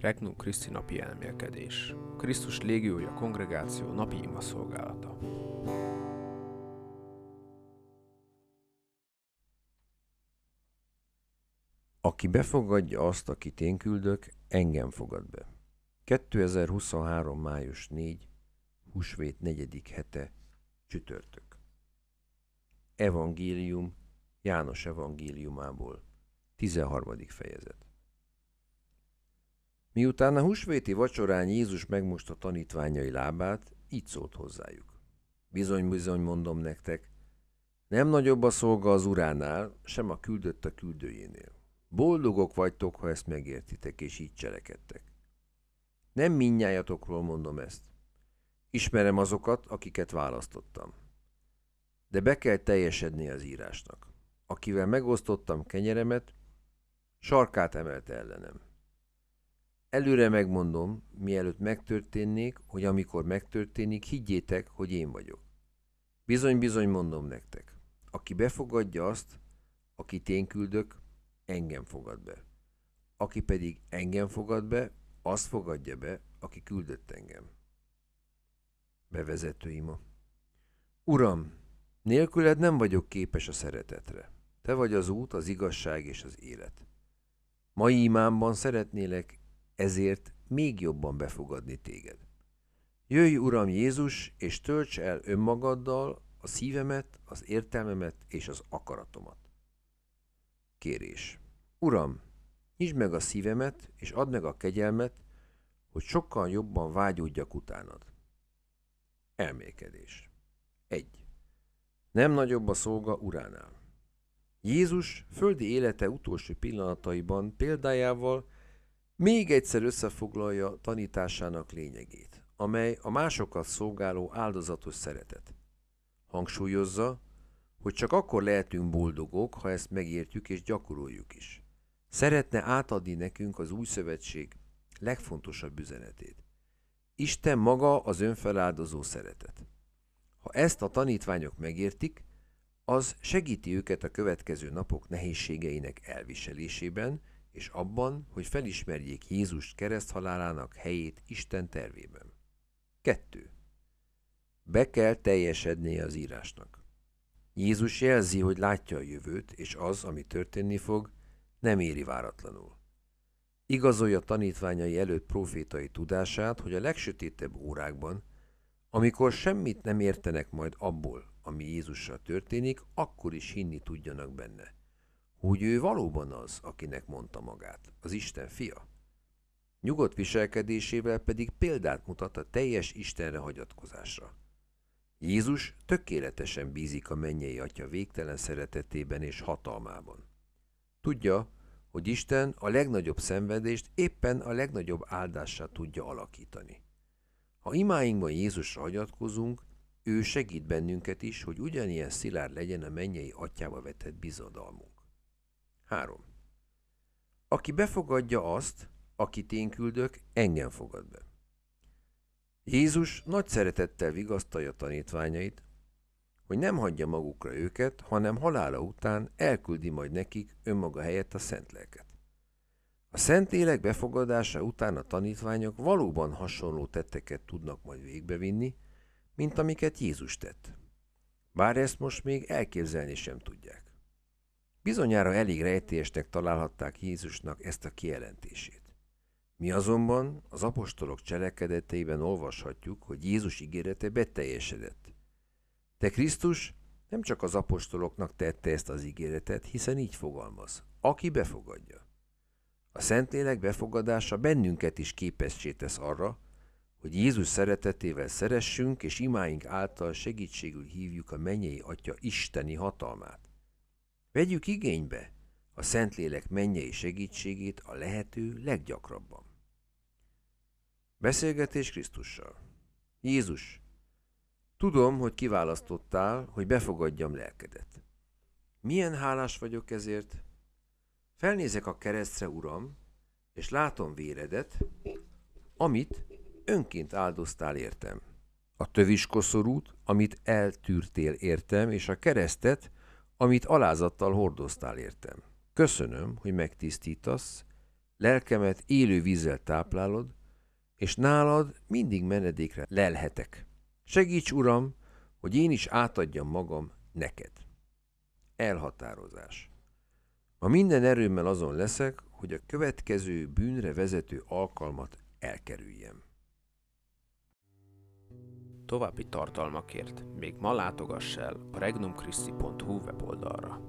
Regnum Christi napi elmélkedés. Krisztus légiója kongregáció napi ima szolgálata. Aki befogadja azt, akit én küldök, engem fogad be. 2023. május 4. Húsvét 4. hete. Csütörtök. Evangélium János evangéliumából. 13. fejezet. Miután a húsvéti vacsorán Jézus megmosta tanítványai lábát, így szólt hozzájuk. Bizony-bizony mondom nektek, nem nagyobb a szolga az uránál, sem a küldött a küldőjénél. Boldogok vagytok, ha ezt megértitek, és így cselekedtek. Nem minnyájatokról mondom ezt. Ismerem azokat, akiket választottam. De be kell teljesedni az írásnak. Akivel megosztottam kenyeremet, sarkát emelte ellenem. Előre megmondom, mielőtt megtörténnék, hogy amikor megtörténik, higgyétek, hogy én vagyok. Bizony-bizony mondom nektek, aki befogadja azt, akit én küldök, engem fogad be. Aki pedig engem fogad be, azt fogadja be, aki küldött engem. Bevezető ima. Uram, nélküled nem vagyok képes a szeretetre. Te vagy az út, az igazság és az élet. Mai imámban szeretnélek ezért még jobban befogadni téged. Jöjj, Uram Jézus, és tölts el önmagaddal a szívemet, az értelmemet és az akaratomat. Kérés. Uram, nyisd meg a szívemet, és add meg a kegyelmet, hogy sokkal jobban vágyódjak utánad. Elmélkedés. 1. Nem nagyobb a szolga uránál. Jézus földi élete utolsó pillanataiban példájával még egyszer összefoglalja tanításának lényegét, amely a másokat szolgáló áldozatos szeretet. Hangsúlyozza, hogy csak akkor lehetünk boldogok, ha ezt megértjük és gyakoroljuk is. Szeretne átadni nekünk az új szövetség legfontosabb üzenetét. Isten maga az önfeláldozó szeretet. Ha ezt a tanítványok megértik, az segíti őket a következő napok nehézségeinek elviselésében, és abban, hogy felismerjék Jézus kereszthalálának helyét Isten tervében. 2. Be kell teljesednie az írásnak. Jézus jelzi, hogy látja a jövőt, és az, ami történni fog, nem éri váratlanul. Igazolja tanítványai előtt profétai tudását, hogy a legsötétebb órákban, amikor semmit nem értenek majd abból, ami Jézussal történik, akkor is hinni tudjanak benne hogy ő valóban az, akinek mondta magát, az Isten fia. Nyugodt viselkedésével pedig példát mutat a teljes Istenre hagyatkozásra. Jézus tökéletesen bízik a mennyei atya végtelen szeretetében és hatalmában. Tudja, hogy Isten a legnagyobb szenvedést éppen a legnagyobb áldássá tudja alakítani. Ha imáinkban Jézusra hagyatkozunk, ő segít bennünket is, hogy ugyanilyen szilárd legyen a mennyei atyába vetett bizodalmunk. 3. Aki befogadja azt, akit én küldök, engem fogad be. Jézus nagy szeretettel vigasztalja tanítványait, hogy nem hagyja magukra őket, hanem halála után elküldi majd nekik önmaga helyett a szent lelket. A Szentlélek befogadása után a tanítványok valóban hasonló tetteket tudnak majd végbevinni, mint amiket Jézus tett. Bár ezt most még elképzelni sem tudják. Bizonyára elég rejtélyesnek találhatták Jézusnak ezt a kijelentését. Mi azonban az apostolok cselekedeteiben olvashatjuk, hogy Jézus ígérete beteljesedett. De Krisztus nem csak az apostoloknak tette ezt az ígéretet, hiszen így fogalmaz, aki befogadja. A Szentlélek befogadása bennünket is képessé tesz arra, hogy Jézus szeretetével szeressünk, és imáink által segítségül hívjuk a mennyei Atya isteni hatalmát. Vegyük igénybe a Szentlélek mennyei segítségét a lehető leggyakrabban. Beszélgetés Krisztussal. Jézus, tudom, hogy kiválasztottál, hogy befogadjam lelkedet. Milyen hálás vagyok ezért? Felnézek a keresztre, Uram, és látom véredet, amit önként áldoztál értem. A töviskoszorút, amit eltűrtél értem, és a keresztet, amit alázattal hordoztál értem. Köszönöm, hogy megtisztítasz, lelkemet élő vízzel táplálod, és nálad mindig menedékre lelhetek. Segíts, Uram, hogy én is átadjam magam neked. Elhatározás. Ma minden erőmmel azon leszek, hogy a következő bűnre vezető alkalmat elkerüljem. További tartalmakért még ma látogass el a regnumchristi.hu weboldalra.